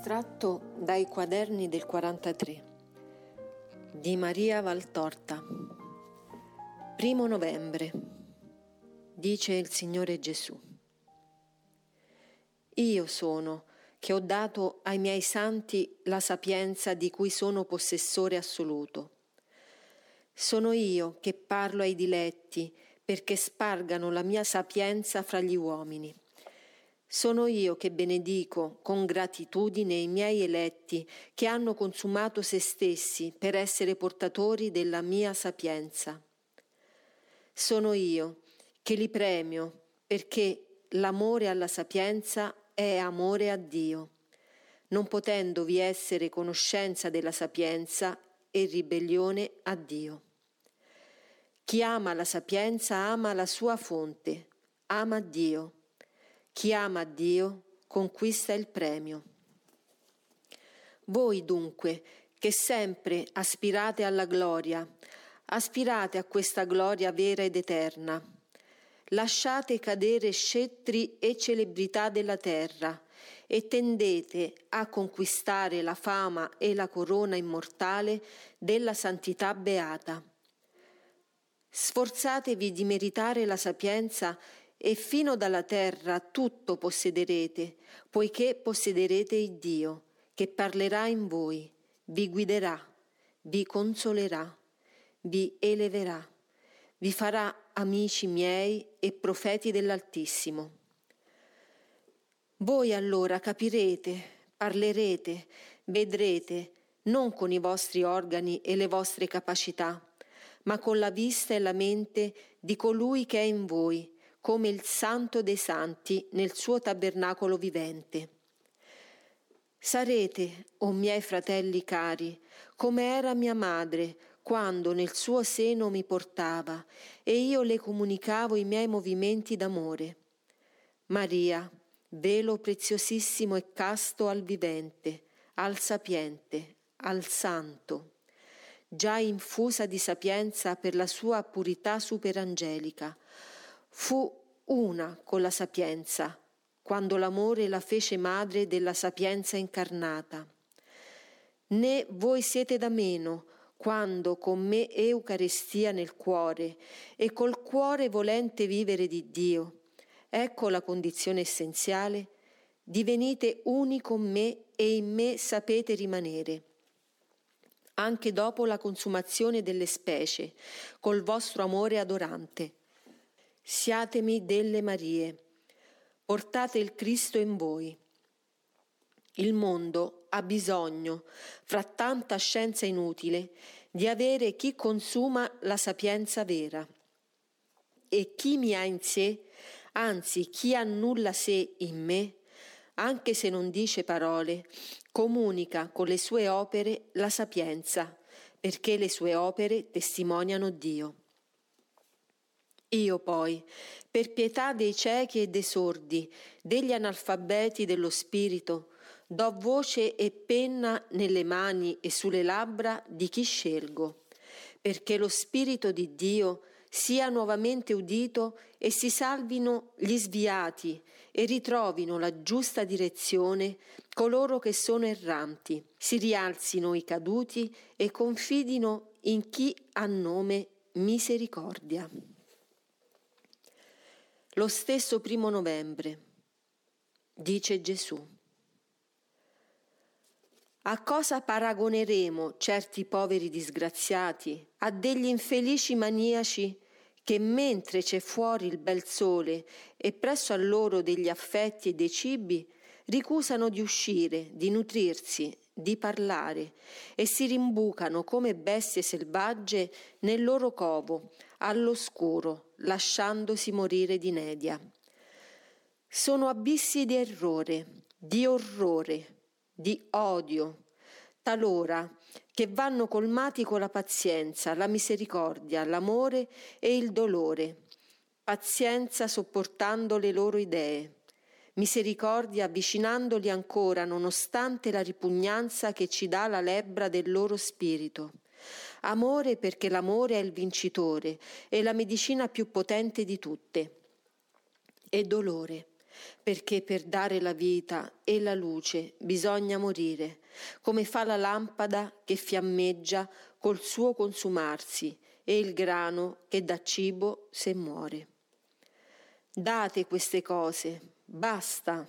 Estratto dai quaderni del 43 di Maria Valtorta. Primo novembre. Dice il Signore Gesù. Io sono che ho dato ai miei santi la sapienza di cui sono possessore assoluto. Sono io che parlo ai diletti perché spargano la mia sapienza fra gli uomini. Sono io che benedico con gratitudine i miei eletti che hanno consumato se stessi per essere portatori della mia sapienza. Sono io che li premio perché l'amore alla sapienza è amore a Dio, non potendovi essere conoscenza della sapienza e ribellione a Dio. Chi ama la sapienza ama la sua fonte, ama Dio chi ama Dio conquista il premio. Voi dunque, che sempre aspirate alla gloria, aspirate a questa gloria vera ed eterna. Lasciate cadere scettri e celebrità della terra e tendete a conquistare la fama e la corona immortale della santità beata. Sforzatevi di meritare la sapienza e fino dalla terra tutto possederete, poiché possederete il Dio, che parlerà in voi, vi guiderà, vi consolerà, vi eleverà, vi farà amici miei e profeti dell'Altissimo. Voi allora capirete, parlerete, vedrete, non con i vostri organi e le vostre capacità, ma con la vista e la mente di colui che è in voi, come il santo dei santi nel suo tabernacolo vivente. Sarete, o oh miei fratelli cari, come era mia madre quando nel suo seno mi portava e io le comunicavo i miei movimenti d'amore. Maria, velo preziosissimo e casto al vivente, al sapiente, al santo, già infusa di sapienza per la sua purità superangelica, fu una con la sapienza, quando l'amore la fece madre della sapienza incarnata. Né voi siete da meno, quando con me Eucaristia nel cuore e col cuore volente vivere di Dio. Ecco la condizione essenziale. Divenite uni con me e in me sapete rimanere anche dopo la consumazione delle specie, col vostro amore adorante. Siatemi delle Marie, portate il Cristo in voi. Il mondo ha bisogno, fra tanta scienza inutile, di avere chi consuma la sapienza vera. E chi mi ha in sé, anzi chi annulla sé in me, anche se non dice parole, comunica con le sue opere la sapienza, perché le sue opere testimoniano Dio. Io poi, per pietà dei ciechi e dei sordi, degli analfabeti dello spirito, do voce e penna nelle mani e sulle labbra di chi scelgo, perché lo Spirito di Dio sia nuovamente udito e si salvino gli sviati e ritrovino la giusta direzione coloro che sono erranti, si rialzino i caduti e confidino in chi ha nome misericordia. Lo stesso primo novembre, dice Gesù. A cosa paragoneremo certi poveri disgraziati? A degli infelici maniaci che mentre c'è fuori il bel sole e presso a loro degli affetti e dei cibi, ricusano di uscire, di nutrirsi, di parlare e si rimbucano come bestie selvagge nel loro covo, all'oscuro, lasciandosi morire di nedia. Sono abissi di errore, di orrore, di odio, talora che vanno colmati con la pazienza, la misericordia, l'amore e il dolore, pazienza sopportando le loro idee, misericordia avvicinandoli ancora nonostante la ripugnanza che ci dà la lebbra del loro spirito. Amore perché l'amore è il vincitore, è la medicina più potente di tutte. E dolore perché per dare la vita e la luce bisogna morire, come fa la lampada che fiammeggia col suo consumarsi e il grano che dà cibo se muore. Date queste cose, basta.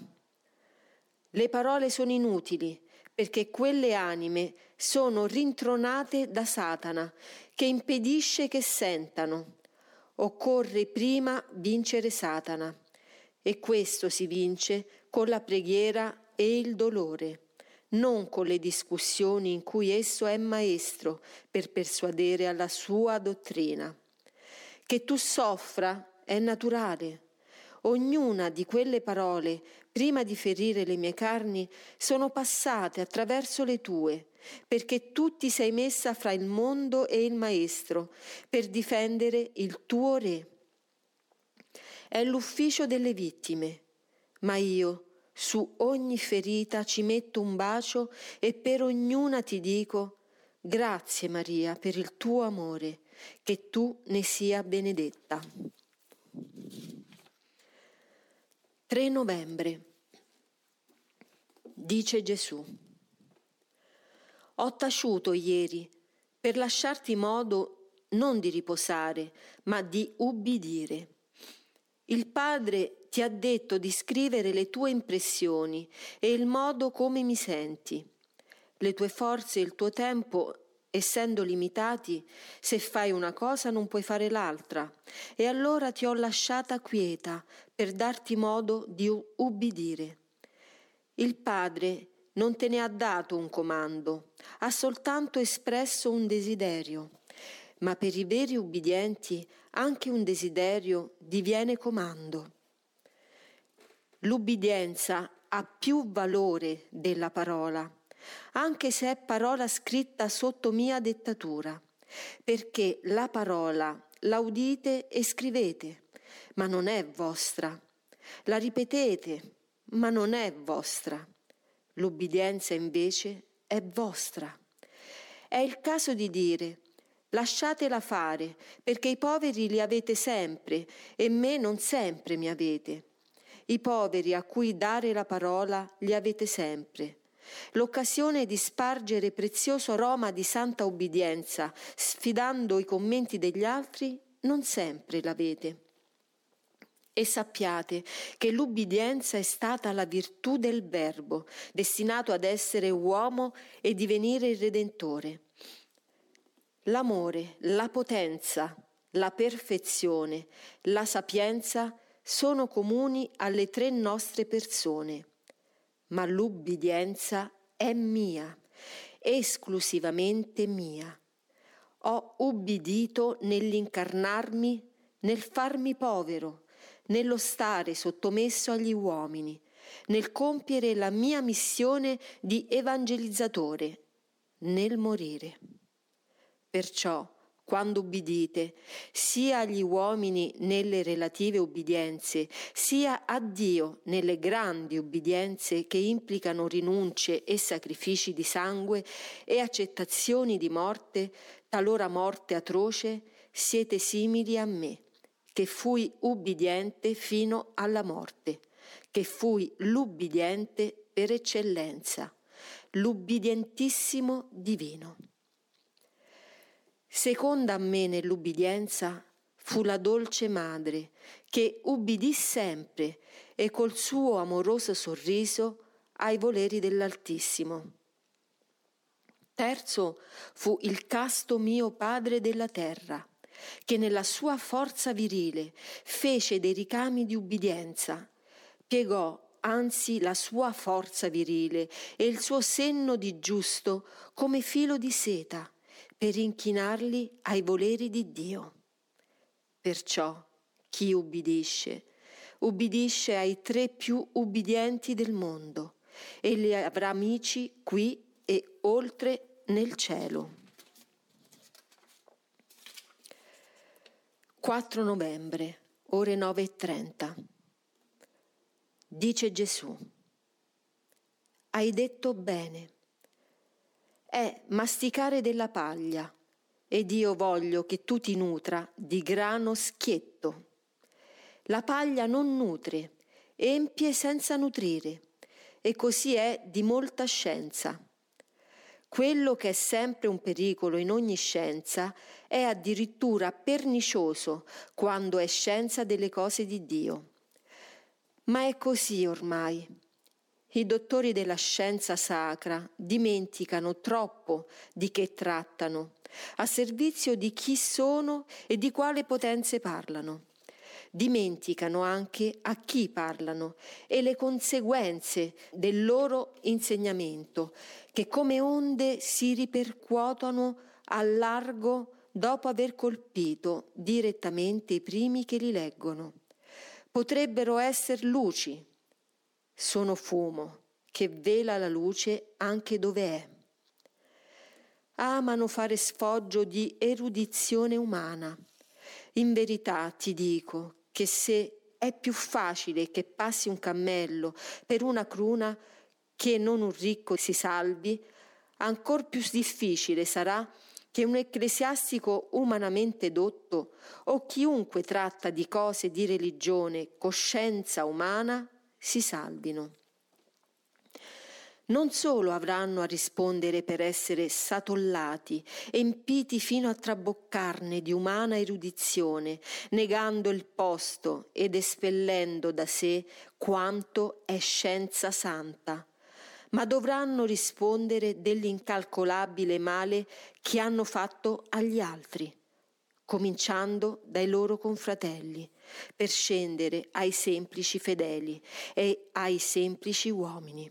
Le parole sono inutili perché quelle anime sono rintronate da Satana che impedisce che sentano. Occorre prima vincere Satana e questo si vince con la preghiera e il dolore, non con le discussioni in cui esso è maestro per persuadere alla sua dottrina. Che tu soffra è naturale. Ognuna di quelle parole, prima di ferire le mie carni, sono passate attraverso le tue, perché tu ti sei messa fra il mondo e il Maestro, per difendere il tuo Re è l'ufficio delle vittime, ma io su ogni ferita ci metto un bacio e per ognuna ti dico grazie Maria per il tuo amore, che tu ne sia benedetta. 3 novembre. Dice Gesù. Ho taciuto ieri per lasciarti modo non di riposare, ma di ubbidire. Il Padre ti ha detto di scrivere le tue impressioni e il modo come mi senti. Le tue forze e il tuo tempo, essendo limitati, se fai una cosa non puoi fare l'altra. E allora ti ho lasciata quieta per darti modo di ubbidire. Il Padre non te ne ha dato un comando, ha soltanto espresso un desiderio ma per i veri ubbidienti anche un desiderio diviene comando. L'ubbidienza ha più valore della parola, anche se è parola scritta sotto mia dettatura, perché la parola la udite e scrivete, ma non è vostra. La ripetete, ma non è vostra. L'ubbidienza invece è vostra. È il caso di dire Lasciatela fare, perché i poveri li avete sempre e me non sempre mi avete. I poveri a cui dare la parola li avete sempre. L'occasione di spargere prezioso aroma di santa ubbidienza, sfidando i commenti degli altri, non sempre l'avete. E sappiate che l'ubbidienza è stata la virtù del Verbo, destinato ad essere uomo e divenire il Redentore. L'amore, la potenza, la perfezione, la sapienza sono comuni alle tre nostre persone, ma l'ubbidienza è mia, esclusivamente mia. Ho ubbidito nell'incarnarmi, nel farmi povero, nello stare sottomesso agli uomini, nel compiere la mia missione di evangelizzatore, nel morire. Perciò, quando ubbidite, sia agli uomini nelle relative ubbidienze, sia a Dio nelle grandi ubbidienze che implicano rinunce e sacrifici di sangue e accettazioni di morte, talora morte atroce, siete simili a me, che fui ubbidiente fino alla morte, che fui l'ubbidiente per eccellenza, l'ubbidientissimo divino. Seconda a me nell'ubbidienza fu la dolce madre, che ubbidì sempre e col suo amoroso sorriso ai voleri dell'Altissimo. Terzo fu il casto mio padre della terra, che nella sua forza virile fece dei ricami di ubbidienza, piegò anzi la sua forza virile e il suo senno di giusto come filo di seta per inchinarli ai voleri di Dio. Perciò chi ubbidisce, ubbidisce ai tre più ubbidienti del mondo e li avrà amici qui e oltre nel cielo. 4 novembre, ore 9.30. Dice Gesù, hai detto bene è masticare della paglia ed io voglio che tu ti nutra di grano schietto. La paglia non nutre empie senza nutrire, e così è di molta scienza. Quello che è sempre un pericolo in ogni scienza è addirittura pernicioso quando è scienza delle cose di Dio. Ma è così ormai. I dottori della scienza sacra dimenticano troppo di che trattano, a servizio di chi sono e di quale potenze parlano. Dimenticano anche a chi parlano e le conseguenze del loro insegnamento, che come onde si ripercuotono a largo dopo aver colpito direttamente i primi che li leggono. Potrebbero essere luci sono fumo che vela la luce anche dove è. Amano fare sfoggio di erudizione umana. In verità ti dico che se è più facile che passi un cammello per una cruna che non un ricco si salvi, ancor più difficile sarà che un ecclesiastico umanamente dotto o chiunque tratta di cose di religione, coscienza umana, si salvino. Non solo avranno a rispondere per essere satollati, empiti fino a traboccarne di umana erudizione, negando il posto ed espellendo da sé quanto è scienza santa, ma dovranno rispondere dell'incalcolabile male che hanno fatto agli altri, cominciando dai loro confratelli, per scendere ai semplici fedeli e ai semplici uomini.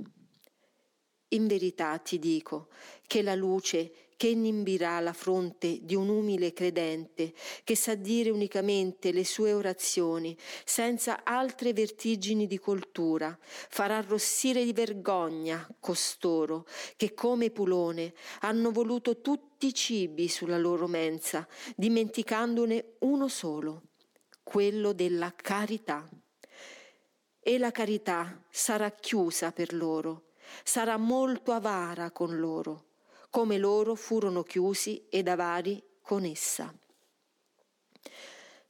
In verità ti dico che la luce che inimbirà la fronte di un umile credente, che sa dire unicamente le sue orazioni, senza altre vertigini di coltura, farà arrossire di vergogna costoro che come Pulone hanno voluto tutti i cibi sulla loro mensa, dimenticandone uno solo, quello della carità. E la carità sarà chiusa per loro, sarà molto avara con loro, come loro furono chiusi ed avari con essa.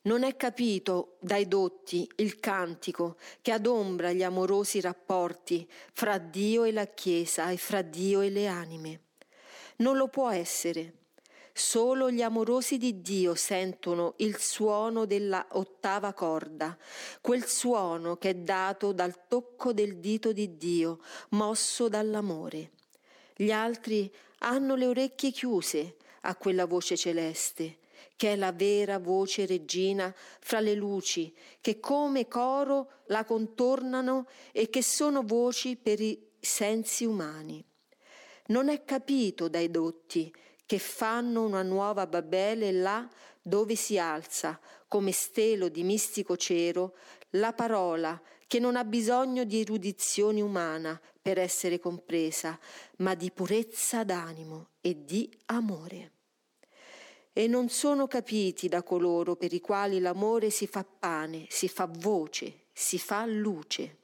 Non è capito dai dotti il cantico che adombra gli amorosi rapporti fra Dio e la Chiesa e fra Dio e le anime. Non lo può essere Solo gli amorosi di Dio sentono il suono della ottava corda, quel suono che è dato dal tocco del dito di Dio, mosso dall'amore. Gli altri hanno le orecchie chiuse a quella voce celeste, che è la vera voce regina fra le luci, che come coro la contornano e che sono voci per i sensi umani. Non è capito dai dotti che fanno una nuova Babele là dove si alza, come stelo di mistico cero, la parola che non ha bisogno di erudizione umana per essere compresa, ma di purezza d'animo e di amore. E non sono capiti da coloro per i quali l'amore si fa pane, si fa voce, si fa luce.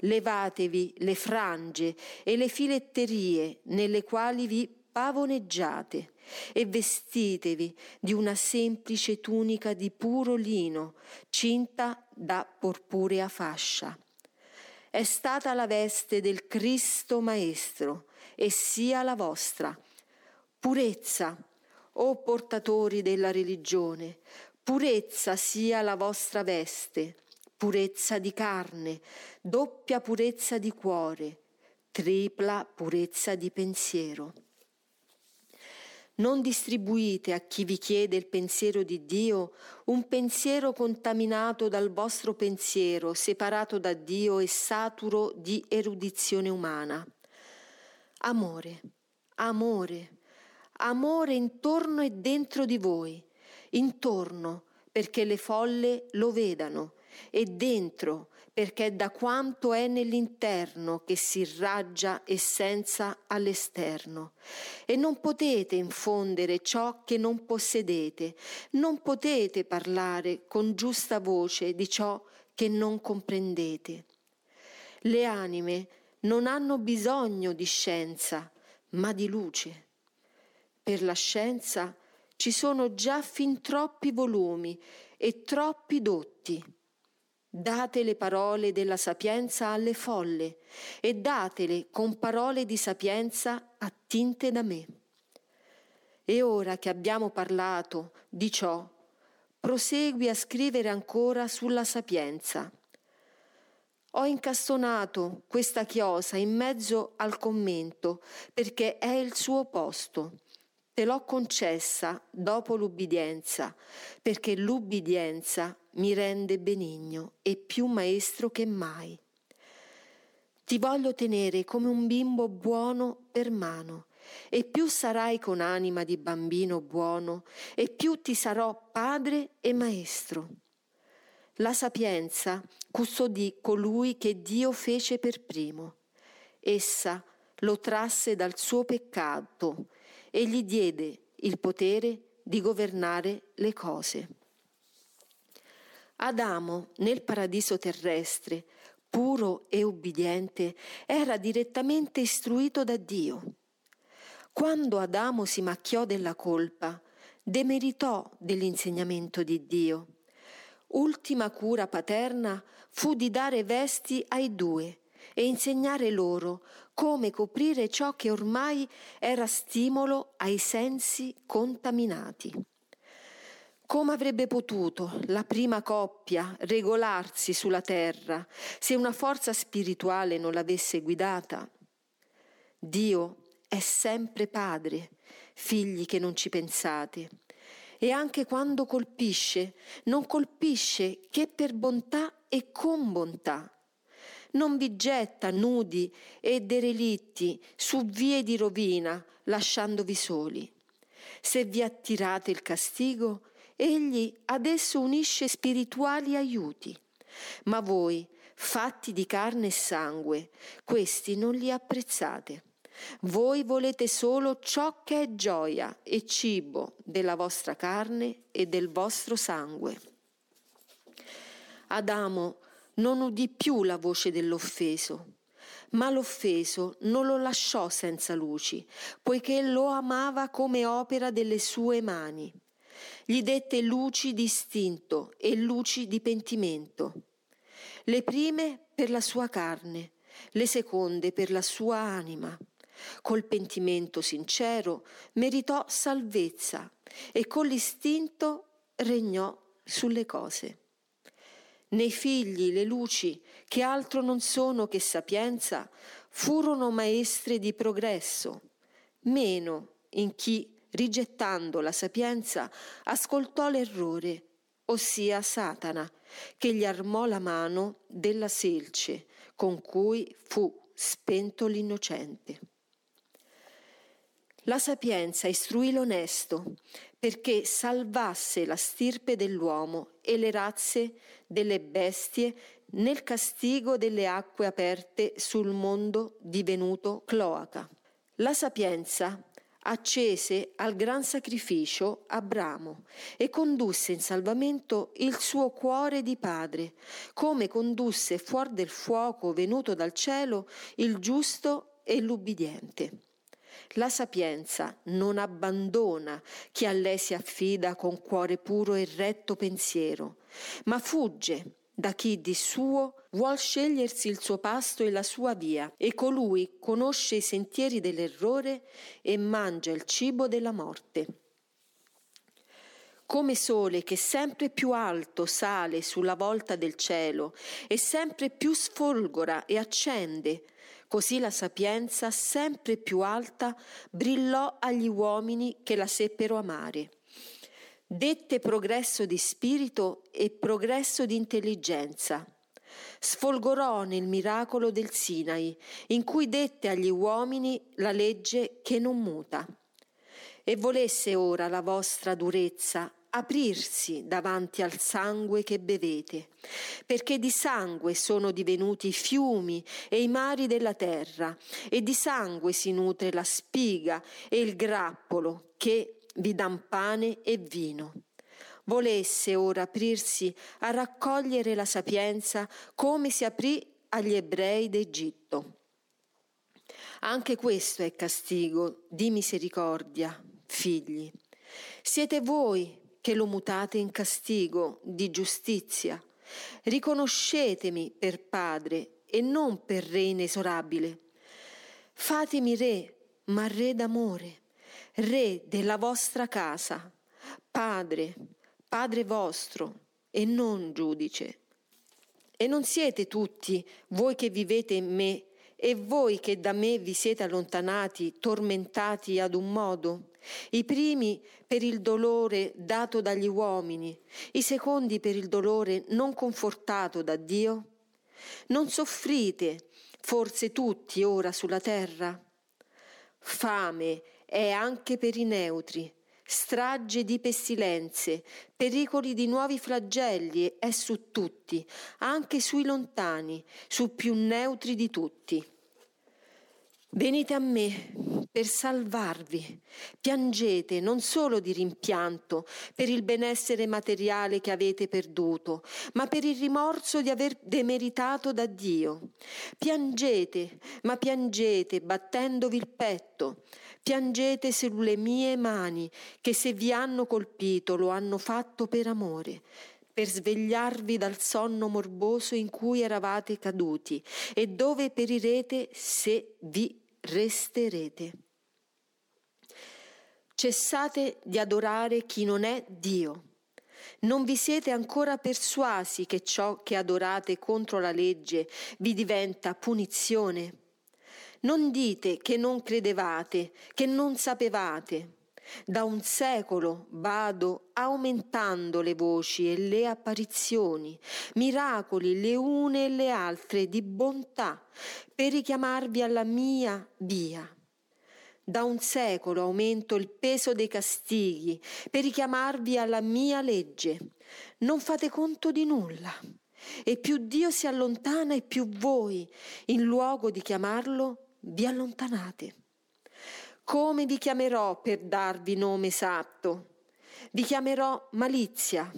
Levatevi le frange e le filetterie nelle quali vi pavoneggiate e vestitevi di una semplice tunica di puro lino, cinta da porpurea fascia. È stata la veste del Cristo Maestro e sia la vostra. Purezza, o portatori della religione, purezza sia la vostra veste, purezza di carne, doppia purezza di cuore, tripla purezza di pensiero. Non distribuite a chi vi chiede il pensiero di Dio un pensiero contaminato dal vostro pensiero, separato da Dio e saturo di erudizione umana. Amore, amore, amore intorno e dentro di voi, intorno perché le folle lo vedano e dentro perché è da quanto è nell'interno che si irraggia essenza all'esterno. E non potete infondere ciò che non possedete, non potete parlare con giusta voce di ciò che non comprendete. Le anime non hanno bisogno di scienza, ma di luce. Per la scienza ci sono già fin troppi volumi e troppi dotti date le parole della sapienza alle folle e datele con parole di sapienza attinte da me. E ora che abbiamo parlato di ciò, prosegui a scrivere ancora sulla sapienza. Ho incastonato questa chiosa in mezzo al commento perché è il suo posto. Te l'ho concessa dopo l'ubbidienza, perché l'ubbidienza mi rende benigno e più maestro che mai. Ti voglio tenere come un bimbo buono per mano e più sarai con anima di bambino buono, e più ti sarò padre e maestro. La sapienza custodì colui che Dio fece per primo. Essa lo trasse dal suo peccato e gli diede il potere di governare le cose. Adamo, nel paradiso terrestre, puro e ubbidiente, era direttamente istruito da Dio. Quando Adamo si macchiò della colpa, demeritò dell'insegnamento di Dio. Ultima cura paterna fu di dare vesti ai due e insegnare loro come coprire ciò che ormai era stimolo ai sensi contaminati. Come avrebbe potuto la prima coppia regolarsi sulla terra se una forza spirituale non l'avesse guidata? Dio è sempre padre, figli che non ci pensate. E anche quando colpisce, non colpisce che per bontà e con bontà. Non vi getta nudi e derelitti su vie di rovina, lasciandovi soli. Se vi attirate il castigo, egli ad esso unisce spirituali aiuti. Ma voi, fatti di carne e sangue, questi non li apprezzate. Voi volete solo ciò che è gioia e cibo della vostra carne e del vostro sangue. Adamo non udì più la voce dell'offeso, ma l'offeso non lo lasciò senza luci, poiché lo amava come opera delle sue mani. Gli dette luci di istinto e luci di pentimento. Le prime per la sua carne, le seconde per la sua anima. Col pentimento sincero meritò salvezza e con l'istinto regnò sulle cose. Nei figli le luci, che altro non sono che sapienza, furono maestre di progresso, meno in chi, rigettando la sapienza, ascoltò l'errore, ossia Satana, che gli armò la mano della selce con cui fu spento l'innocente. La sapienza istruì l'onesto perché salvasse la stirpe dell'uomo e le razze delle bestie nel castigo delle acque aperte sul mondo divenuto cloaca. La sapienza accese al gran sacrificio Abramo e condusse in salvamento il suo cuore di padre, come condusse fuori del fuoco venuto dal cielo il giusto e l'ubbidiente. La sapienza non abbandona chi a lei si affida con cuore puro e retto pensiero, ma fugge da chi di suo vuol scegliersi il suo pasto e la sua via, e colui conosce i sentieri dell'errore e mangia il cibo della morte. Come sole che sempre più alto sale sulla volta del cielo e sempre più sfolgora e accende, Così la sapienza, sempre più alta, brillò agli uomini che la seppero amare. Dette progresso di spirito e progresso di intelligenza. Sfolgorò nel miracolo del Sinai, in cui dette agli uomini la legge che non muta. E volesse ora la vostra durezza aprirsi davanti al sangue che bevete, perché di sangue sono divenuti i fiumi e i mari della terra, e di sangue si nutre la spiga e il grappolo che vi dan pane e vino. Volesse ora aprirsi a raccogliere la sapienza come si aprì agli ebrei d'Egitto. Anche questo è castigo di misericordia, figli. Siete voi che lo mutate in castigo di giustizia, Riconoscetemi per padre e non per re inesorabile. Fatemi re, ma re d'amore, re della vostra casa, padre, padre vostro e non giudice. E non siete tutti, voi che vivete in me, e voi che da me vi siete allontanati, tormentati ad un modo? I primi per il dolore dato dagli uomini, i secondi per il dolore non confortato da Dio? Non soffrite forse tutti ora sulla terra? Fame è anche per i neutri, strage di pestilenze, pericoli di nuovi flagelli è su tutti, anche sui lontani, su più neutri di tutti. Venite a me per salvarvi. Piangete non solo di rimpianto per il benessere materiale che avete perduto, ma per il rimorso di aver demeritato da Dio. Piangete, ma piangete battendovi il petto. Piangete sulle mie mani, che se vi hanno colpito lo hanno fatto per amore per svegliarvi dal sonno morboso in cui eravate caduti e dove perirete se vi resterete. Cessate di adorare chi non è Dio. Non vi siete ancora persuasi che ciò che adorate contro la legge vi diventa punizione? Non dite che non credevate, che non sapevate. Da un secolo vado aumentando le voci e le apparizioni, miracoli le une e le altre di bontà, per richiamarvi alla mia via. Da un secolo aumento il peso dei castighi per richiamarvi alla mia legge. Non fate conto di nulla. E più Dio si allontana e più voi, in luogo di chiamarlo, vi allontanate. Come vi chiamerò per darvi nome esatto? Vi chiamerò malizia,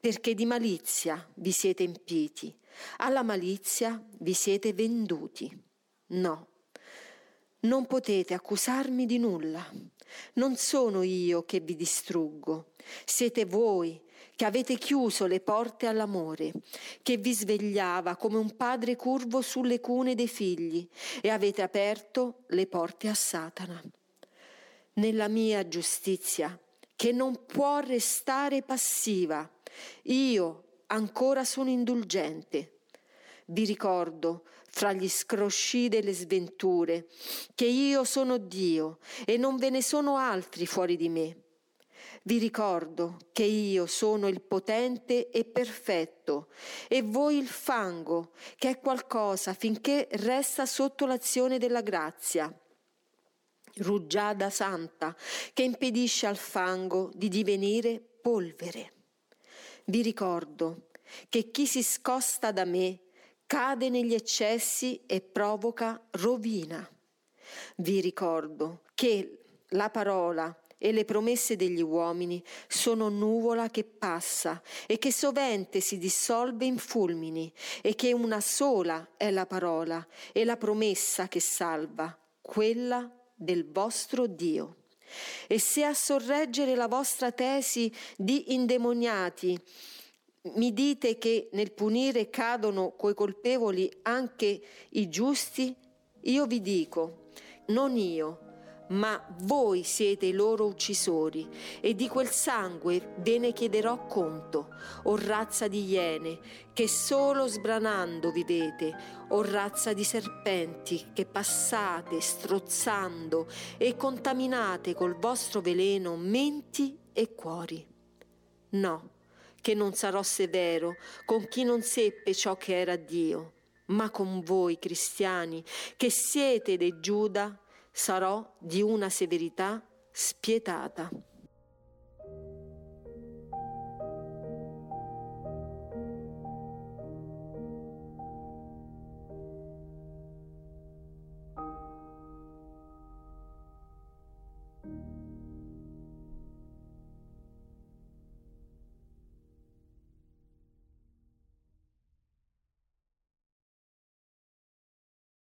perché di malizia vi siete empiti, alla malizia vi siete venduti. No, non potete accusarmi di nulla. Non sono io che vi distruggo, siete voi che avete chiuso le porte all'amore, che vi svegliava come un padre curvo sulle cune dei figli e avete aperto le porte a Satana nella mia giustizia, che non può restare passiva. Io ancora sono indulgente. Vi ricordo, fra gli scrosci delle sventure, che io sono Dio e non ve ne sono altri fuori di me. Vi ricordo che io sono il potente e perfetto e voi il fango, che è qualcosa finché resta sotto l'azione della grazia rugiada santa che impedisce al fango di divenire polvere. Vi ricordo che chi si scosta da me cade negli eccessi e provoca rovina. Vi ricordo che la parola e le promesse degli uomini sono nuvola che passa e che sovente si dissolve in fulmini e che una sola è la parola e la promessa che salva, quella del vostro Dio. E se a sorreggere la vostra tesi di indemoniati mi dite che nel punire cadono coi colpevoli anche i giusti, io vi dico, non io, ma voi siete i loro uccisori, e di quel sangue ve ne chiederò conto, o razza di iene, che solo sbranando vivete, o razza di serpenti, che passate strozzando e contaminate col vostro veleno menti e cuori. No, che non sarò severo con chi non seppe ciò che era Dio, ma con voi cristiani, che siete dei Giuda, sarò di una severità spietata.